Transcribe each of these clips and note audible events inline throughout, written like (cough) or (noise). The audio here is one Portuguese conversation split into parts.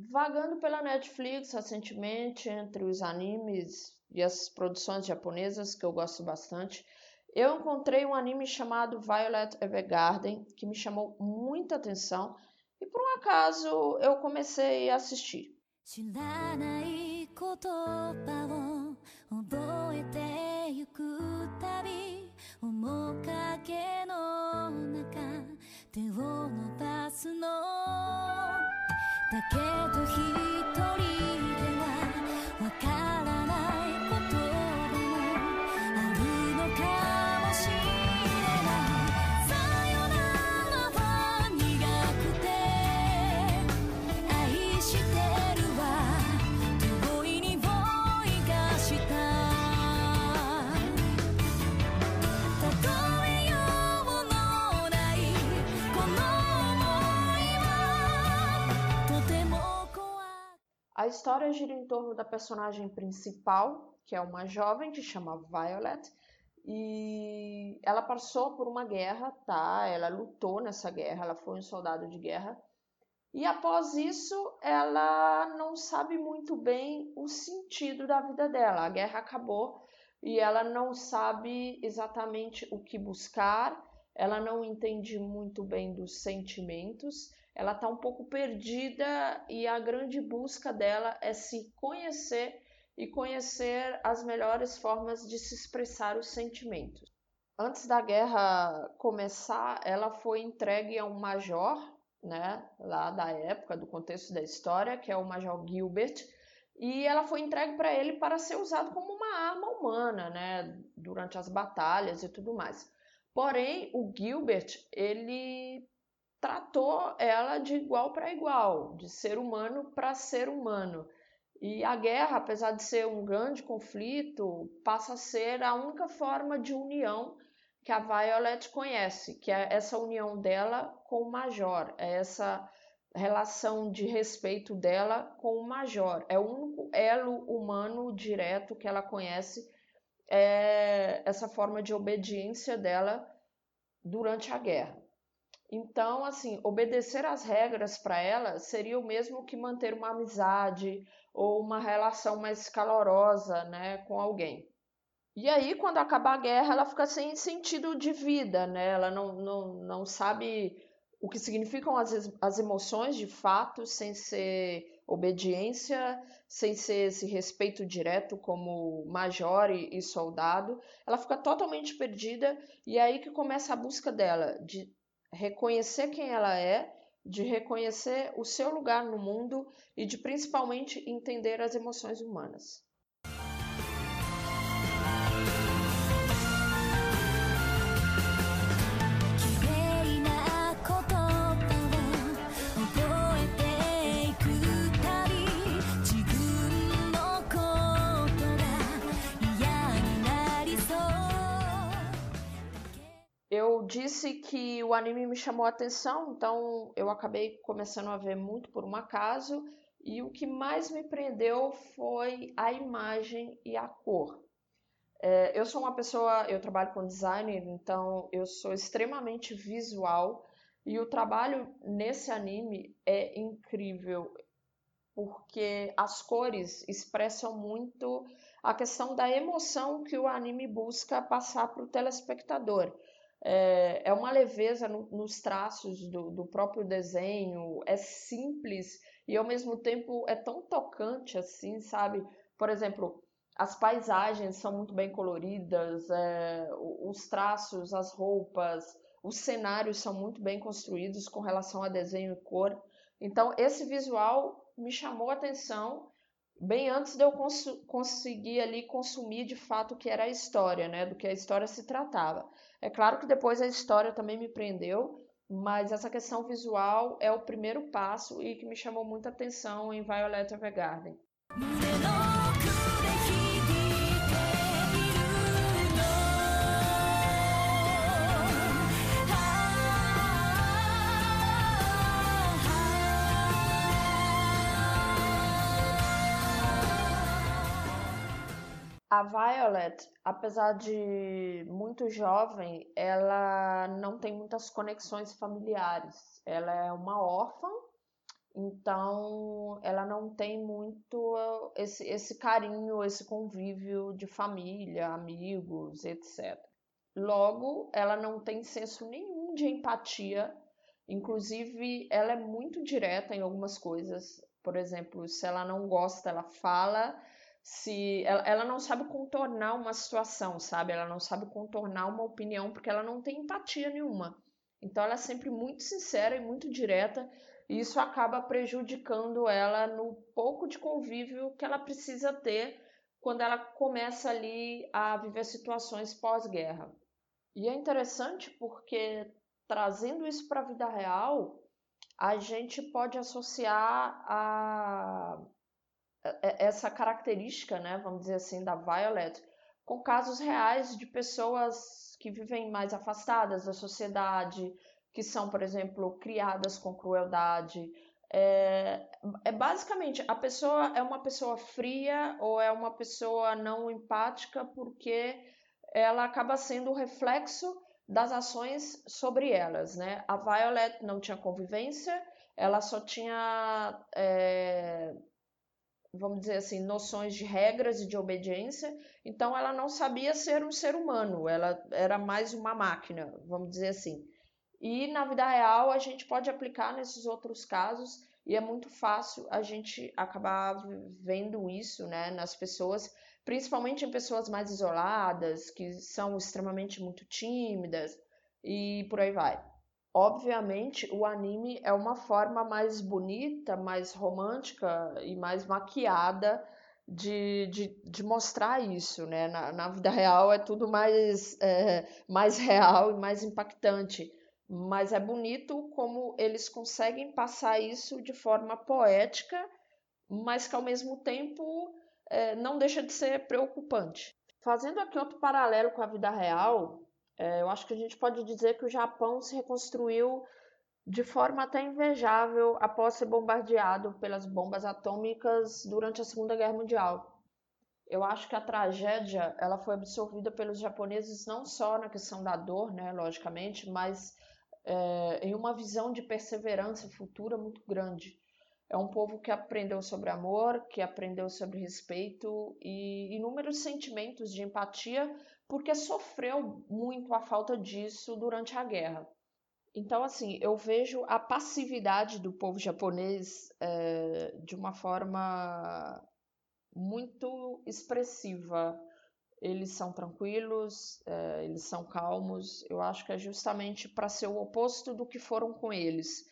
Vagando pela Netflix recentemente, entre os animes e as produções japonesas, que eu gosto bastante, eu encontrei um anime chamado Violet Evergarden, que me chamou muita atenção e por um acaso eu comecei a assistir. 知らない言葉を覚えてゆくたび面影の中手を伸ばすのだ けど人 história gira em torno da personagem principal, que é uma jovem que chama Violet, e ela passou por uma guerra, tá? Ela lutou nessa guerra, ela foi um soldado de guerra. E após isso, ela não sabe muito bem o sentido da vida dela. A guerra acabou e ela não sabe exatamente o que buscar, ela não entende muito bem dos sentimentos ela está um pouco perdida e a grande busca dela é se conhecer e conhecer as melhores formas de se expressar os sentimentos. Antes da guerra começar, ela foi entregue a um major, né, lá da época, do contexto da história, que é o Major Gilbert, e ela foi entregue para ele para ser usado como uma arma humana, né, durante as batalhas e tudo mais. Porém, o Gilbert, ele tratou ela de igual para igual, de ser humano para ser humano. E a guerra, apesar de ser um grande conflito, passa a ser a única forma de união que a Violet conhece, que é essa união dela com o Major, é essa relação de respeito dela com o Major. É o único elo humano direto que ela conhece, é essa forma de obediência dela durante a guerra. Então, assim, obedecer às regras para ela seria o mesmo que manter uma amizade ou uma relação mais calorosa, né, com alguém. E aí, quando acabar a guerra, ela fica sem sentido de vida, né? Ela não, não, não sabe o que significam as, as emoções de fato, sem ser obediência, sem ser esse respeito direto como major e, e soldado. Ela fica totalmente perdida e é aí que começa a busca dela de reconhecer quem ela é, de reconhecer o seu lugar no mundo e de principalmente entender as emoções humanas. Eu disse que o anime me chamou a atenção, então eu acabei começando a ver muito por um acaso. E o que mais me prendeu foi a imagem e a cor. É, eu sou uma pessoa, eu trabalho com designer, então eu sou extremamente visual e o trabalho nesse anime é incrível porque as cores expressam muito a questão da emoção que o anime busca passar para o telespectador é, é uma leveza no, nos traços do, do, próprio desenho, é simples e ao mesmo tempo é tão tocante assim, sabe? Por exemplo, as paisagens são muito bem coloridas, é, os traços, as roupas, os cenários são muito bem construídos com relação a desenho e cor. Então, esse visual me chamou a atenção bem antes de eu cons conseguir ali consumir de fato o que era a história, né? Do que a história se tratava. É claro que depois a história também me prendeu, mas essa questão visual é o primeiro passo e que me chamou muita atenção em Violet Evergarden. A Violet, apesar de muito jovem, ela não tem muitas conexões familiares. Ela é uma órfã Então, ela não tem muito esse, esse carinho, esse convívio de família, amigos, etc. Logo, ela não tem senso nenhum de empatia. Inclusive, ela é muito direta em algumas coisas. Por exemplo, se ela não gosta, ela fala. Se ela, ela não sabe contornar uma situação, sabe? Ela não sabe contornar uma opinião porque ela não tem empatia nenhuma. Então, ela é sempre muito sincera e muito direta e isso acaba prejudicando ela no pouco de convívio que ela precisa ter quando ela começa ali a viver situações pós-guerra. E é interessante porque trazendo isso para a vida real, a gente pode associar a essa característica, né, vamos dizer assim, da Violet com casos reais de pessoas que vivem mais afastadas da sociedade, que são, por exemplo, criadas com crueldade. É, é basicamente a pessoa é uma pessoa fria ou é uma pessoa não empática porque ela acaba sendo o reflexo das ações sobre elas, né? A Violet não tinha convivência, ela só tinha, é, vamos dizer assim, noções de regras e de obediência, então ela não sabia ser um ser humano, ela era mais uma máquina, vamos dizer assim. E na vida real a gente pode aplicar nesses outros casos e é muito fácil a gente acabar vendo isso né, nas pessoas, principalmente em pessoas mais isoladas, que são extremamente muito tímidas e por aí vai. Obviamente, o anime é uma forma mais bonita, mais romântica e mais maquiada de, de, de mostrar isso, né? Na, na vida real é tudo mais, é, mais real e mais impactante mas é bonito como eles conseguem passar isso de forma poética, mas que ao mesmo tempo é, não deixa de ser preocupante. Fazendo aqui outro paralelo com a vida real, é, eu acho que a gente pode dizer que o Japão se reconstruiu de forma até invejável após ser bombardeado pelas bombas atômicas durante a Segunda Guerra Mundial. Eu acho que a tragédia ela foi absorvida pelos japoneses não só na questão da dor, né, logicamente, mas é, em uma visão de perseverança futura muito grande. É um povo que aprendeu sobre amor, que aprendeu sobre respeito e inúmeros sentimentos de empatia, porque sofreu muito a falta disso durante a guerra. Então, assim, eu vejo a passividade do povo japonês é, de uma forma muito expressiva eles são tranquilos, é, eles são calmos. Eu acho que é justamente para ser o oposto do que foram com eles.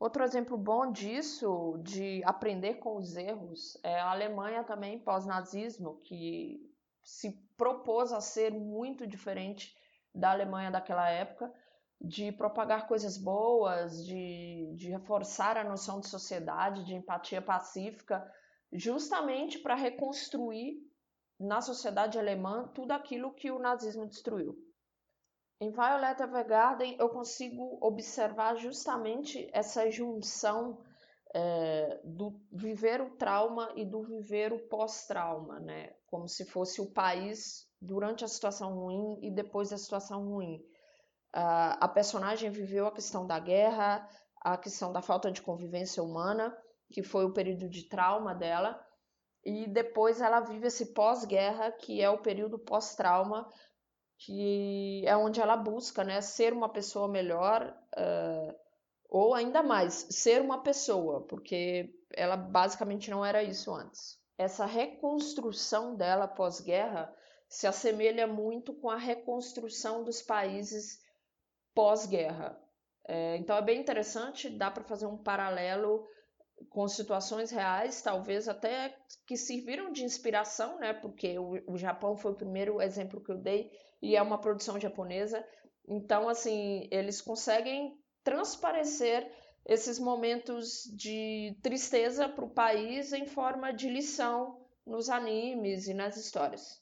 Outro exemplo bom disso, de aprender com os erros, é a Alemanha também pós-nazismo, que se propôs a ser muito diferente da Alemanha daquela época, de propagar coisas boas, de, de reforçar a noção de sociedade, de empatia pacífica, justamente para reconstruir na sociedade alemã tudo aquilo que o nazismo destruiu. Em Violet Evergarden eu consigo observar justamente essa junção é, do viver o trauma e do viver o pós-trauma, né? Como se fosse o país durante a situação ruim e depois da situação ruim. Uh, a personagem viveu a questão da guerra, a questão da falta de convivência humana, que foi o período de trauma dela, e depois ela vive esse pós-guerra, que é o período pós-trauma, que é onde ela busca né, ser uma pessoa melhor, uh, ou ainda mais, ser uma pessoa, porque ela basicamente não era isso antes. Essa reconstrução dela pós-guerra se assemelha muito com a reconstrução dos países pós-guerra. É, então é bem interessante, dá para fazer um paralelo com situações reais, talvez até que serviram de inspiração, né? Porque o, o Japão foi o primeiro exemplo que eu dei e é uma produção japonesa. Então, assim, eles conseguem transparecer esses momentos de tristeza para o país em forma de lição nos animes e nas histórias.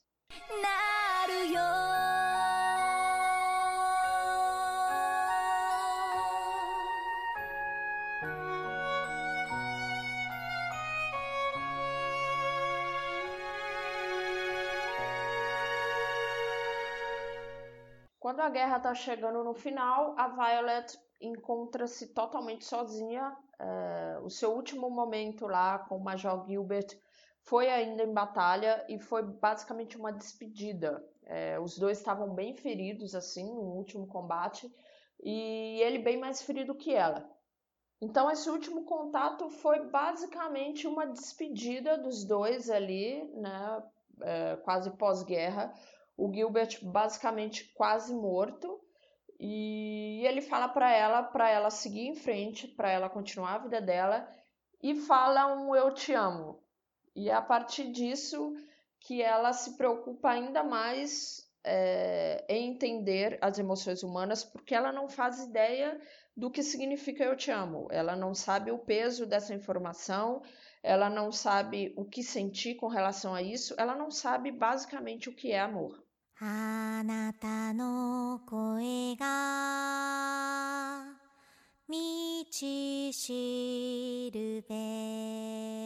Quando a guerra está chegando no final, a Violet encontra-se totalmente sozinha, é, o seu último momento lá com o Major Gilbert foi ainda em batalha e foi basicamente uma despedida. É, os dois estavam bem feridos assim no último combate e ele bem mais ferido que ela. Então esse último contato foi basicamente uma despedida dos dois ali, né? É, quase pós-guerra. O Gilbert basicamente quase morto e ele fala para ela, para ela seguir em frente, para ela continuar a vida dela e fala um eu te amo. E é a partir disso que ela se preocupa ainda mais é, em entender as emoções humanas, porque ela não faz ideia do que significa eu te amo. Ela não sabe o peso dessa informação, ela não sabe o que sentir com relação a isso, ela não sabe basicamente o que é amor. あなたの声が道しるべ。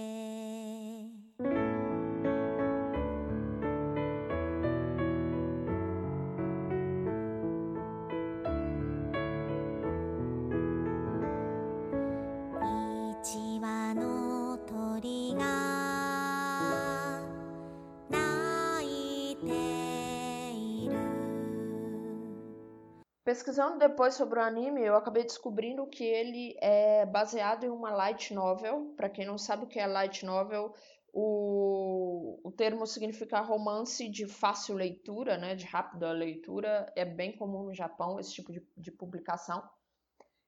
Pesquisando depois sobre o anime, eu acabei descobrindo que ele é baseado em uma light novel. Para quem não sabe o que é light novel, o, o termo significa romance de fácil leitura, né, de rápida leitura. É bem comum no Japão esse tipo de, de publicação.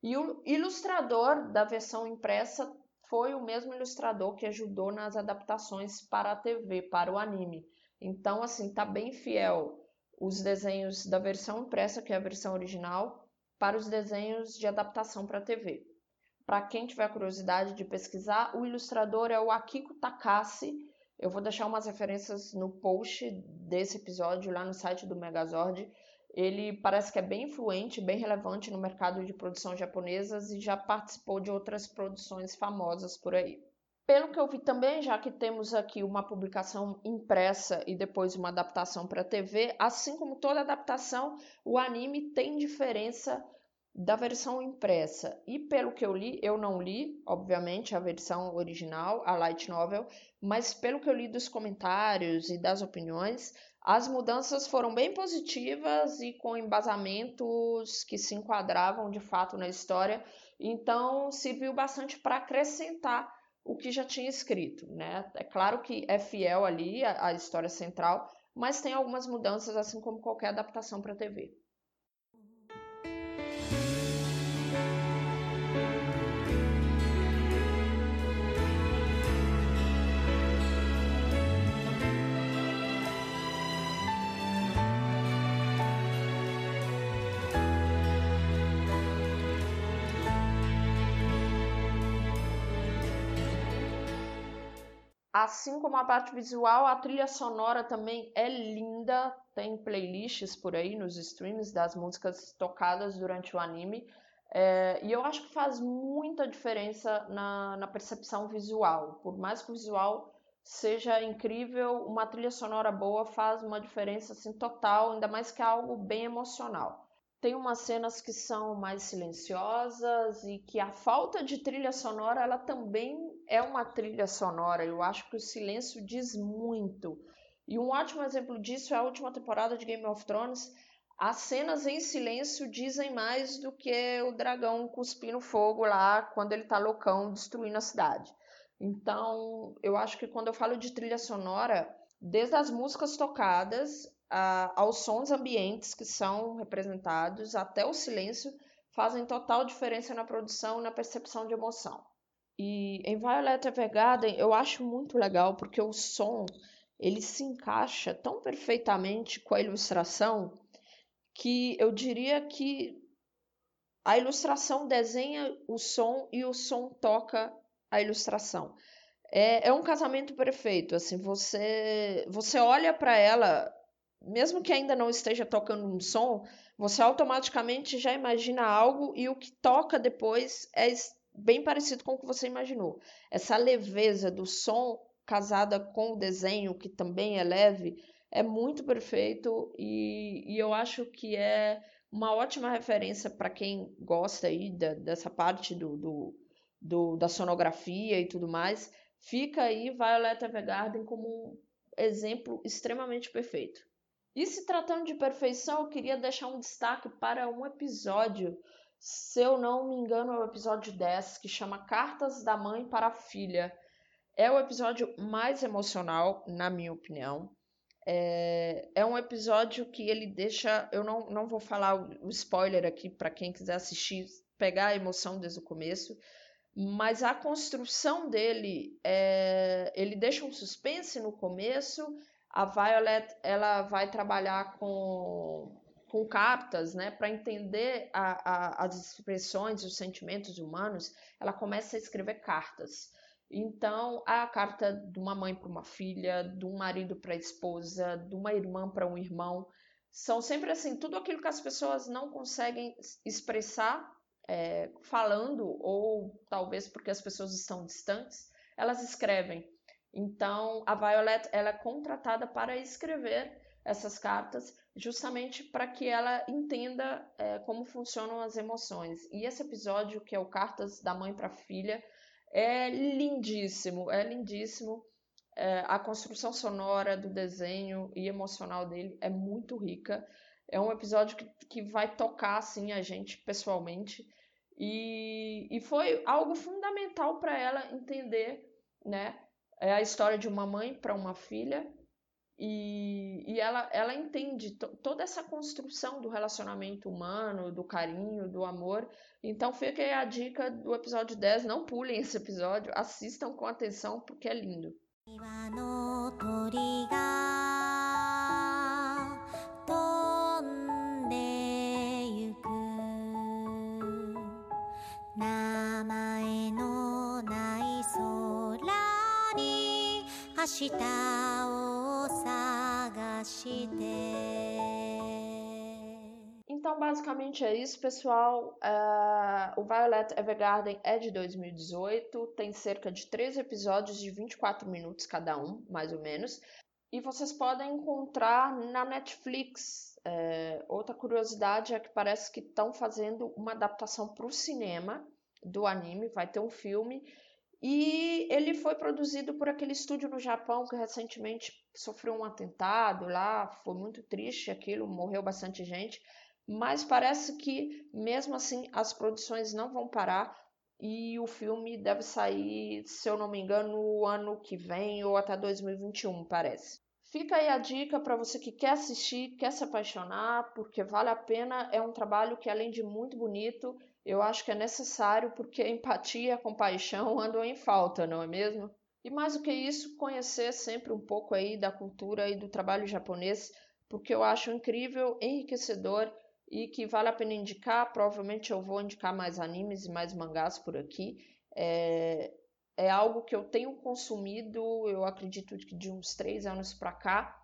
E o ilustrador da versão impressa foi o mesmo ilustrador que ajudou nas adaptações para a TV, para o anime. Então, assim, tá bem fiel os desenhos da versão impressa, que é a versão original, para os desenhos de adaptação para TV. Para quem tiver curiosidade de pesquisar, o ilustrador é o Akiko Takase. Eu vou deixar umas referências no post desse episódio lá no site do Megazord. Ele parece que é bem influente, bem relevante no mercado de produção japonesas e já participou de outras produções famosas por aí. Pelo que eu vi também, já que temos aqui uma publicação impressa e depois uma adaptação para TV, assim como toda adaptação, o anime tem diferença da versão impressa. E pelo que eu li, eu não li, obviamente, a versão original, a light novel, mas pelo que eu li dos comentários e das opiniões, as mudanças foram bem positivas e com embasamentos que se enquadravam de fato na história. Então, serviu bastante para acrescentar o que já tinha escrito, né? É claro que é fiel ali à, história central, mas tem algumas mudanças, assim como qualquer adaptação para TV. Assim como a parte visual, a trilha sonora também é linda. Tem playlists por aí nos streams das músicas tocadas durante o anime. É, e eu acho que faz muita diferença na, na percepção visual. Por mais que o visual seja incrível, uma trilha sonora boa faz uma diferença assim, total, ainda mais que é algo bem emocional. Tem umas cenas que são mais silenciosas e que a falta de trilha sonora ela também é uma trilha sonora. Eu acho que o silêncio diz muito. E um ótimo exemplo disso é a última temporada de Game of Thrones. As cenas em silêncio dizem mais do que o dragão cuspindo fogo lá quando ele tá loucão destruindo a cidade. Então, eu acho que quando eu falo de trilha sonora, desde as músicas tocadas aos sons ambientes que são representados, até o silêncio, fazem total diferença na produção e na percepção de emoção. E em Violet Evergarden eu acho muito legal porque o som ele se encaixa tão perfeitamente com a ilustração que eu diria que a ilustração desenha o som e o som toca a ilustração. É, é um casamento perfeito. Assim, você você olha para ela mesmo que ainda não esteja tocando um som, você automaticamente já imagina algo e o que toca depois é bem parecido com o que você imaginou. Essa leveza do som casada com o desenho, que também é leve, é muito perfeito e, e eu acho que é uma ótima referência para quem gosta aí da, dessa parte do, do, do, da sonografia e tudo mais, fica aí Violet Evergarden como um exemplo extremamente perfeito. E se tratando de perfeição, eu queria deixar um destaque para um episódio, se eu não me engano, é o episódio 10, que chama Cartas da Mãe para a Filha. É o episódio mais emocional, na minha opinião. É, é um episódio que ele deixa. Eu não, não vou falar o, spoiler aqui para quem quiser assistir, pegar a emoção desde o começo, mas a construção dele, é, ele deixa um suspense no começo. A Violet ela vai trabalhar com, com cartas, né, para entender a, a, as expressões, os sentimentos humanos. Ela começa a escrever cartas. Então, a carta de uma mãe para uma filha, de um marido para a esposa, de uma irmã para um irmão, são sempre assim, tudo aquilo que as pessoas não conseguem expressar é, falando, ou talvez porque as pessoas estão distantes, elas escrevem. Então, a Violet ela é contratada para escrever essas cartas, justamente para que ela entenda é, como funcionam as emoções. E esse episódio, que é o Cartas da Mãe para a Filha, é lindíssimo, é lindíssimo. É, a construção sonora do desenho e emocional dele é muito rica. É um episódio que, que vai tocar assim a gente pessoalmente. E, e foi algo fundamental para ela entender, né? É a história de uma mãe para uma filha e, e ela, ela entende toda essa construção do relacionamento humano, do carinho, do amor. Então fica aí a dica do episódio 10. Não pulem esse episódio, assistam com atenção porque é lindo. Então, basicamente é isso, pessoal. Uh, o Violet Evergarden é de 2018, tem cerca de 13 episódios de 24 minutos cada um, mais ou menos. E vocês podem encontrar na Netflix. Uh, outra curiosidade é que parece que estão fazendo uma adaptação para o cinema do anime, vai ter um filme e ele foi produzido por aquele estúdio no Japão que recentemente sofreu um atentado lá, foi muito triste aquilo, morreu bastante gente, mas parece que mesmo assim as produções não vão parar e o filme deve sair, se eu não me engano, no ano que vem ou até 2021, parece. Fica aí a dica para você que quer assistir, quer se apaixonar, porque vale a pena, é um trabalho que além de muito bonito, eu acho que é necessário porque a empatia e a compaixão (laughs) andam em falta, não é mesmo? E mais do que isso, conhecer sempre um pouco aí da cultura e do trabalho japonês, porque eu acho incrível, enriquecedor e que vale a pena indicar. Provavelmente eu vou indicar mais animes e mais mangás por aqui. É, é algo que eu tenho consumido, eu acredito que de uns três anos para cá,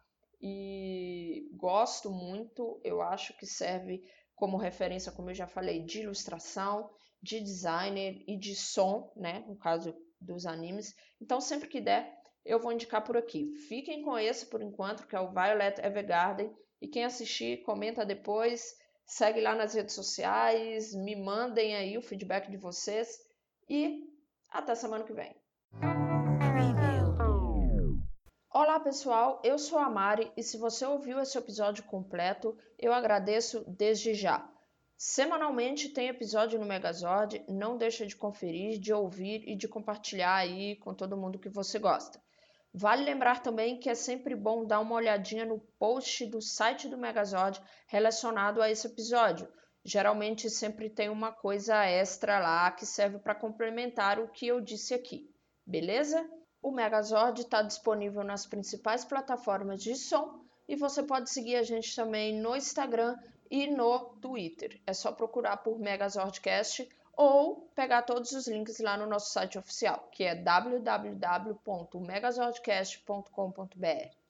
e gosto muito. Eu acho que serve como referência, como eu já falei, de ilustração, de designer e de som, né? No caso dos animes. Então, sempre que der, eu vou indicar por aqui. Fiquem com esse por enquanto, que é o Violet Evergarden. E quem assistir, comenta depois, segue lá nas redes sociais, me mandem aí o feedback de vocês e até semana que vem. Olá pessoal, eu sou a Mari e se você ouviu esse episódio completo, eu agradeço desde já. Semanalmente tem episódio no Megazord, não deixa de conferir, de ouvir e de compartilhar aí com todo mundo que você gosta. Vale lembrar também que é sempre bom dar uma olhadinha no post do site do Megazord relacionado a esse episódio. Geralmente sempre tem uma coisa extra lá que serve para complementar o que eu disse aqui. Beleza? O Megazord está disponível nas principais plataformas de som e você pode seguir a gente também no Instagram e no Twitter. É só procurar por Megazordcast ou pegar todos os links lá no nosso site oficial, que é www.megazordcast.com.br.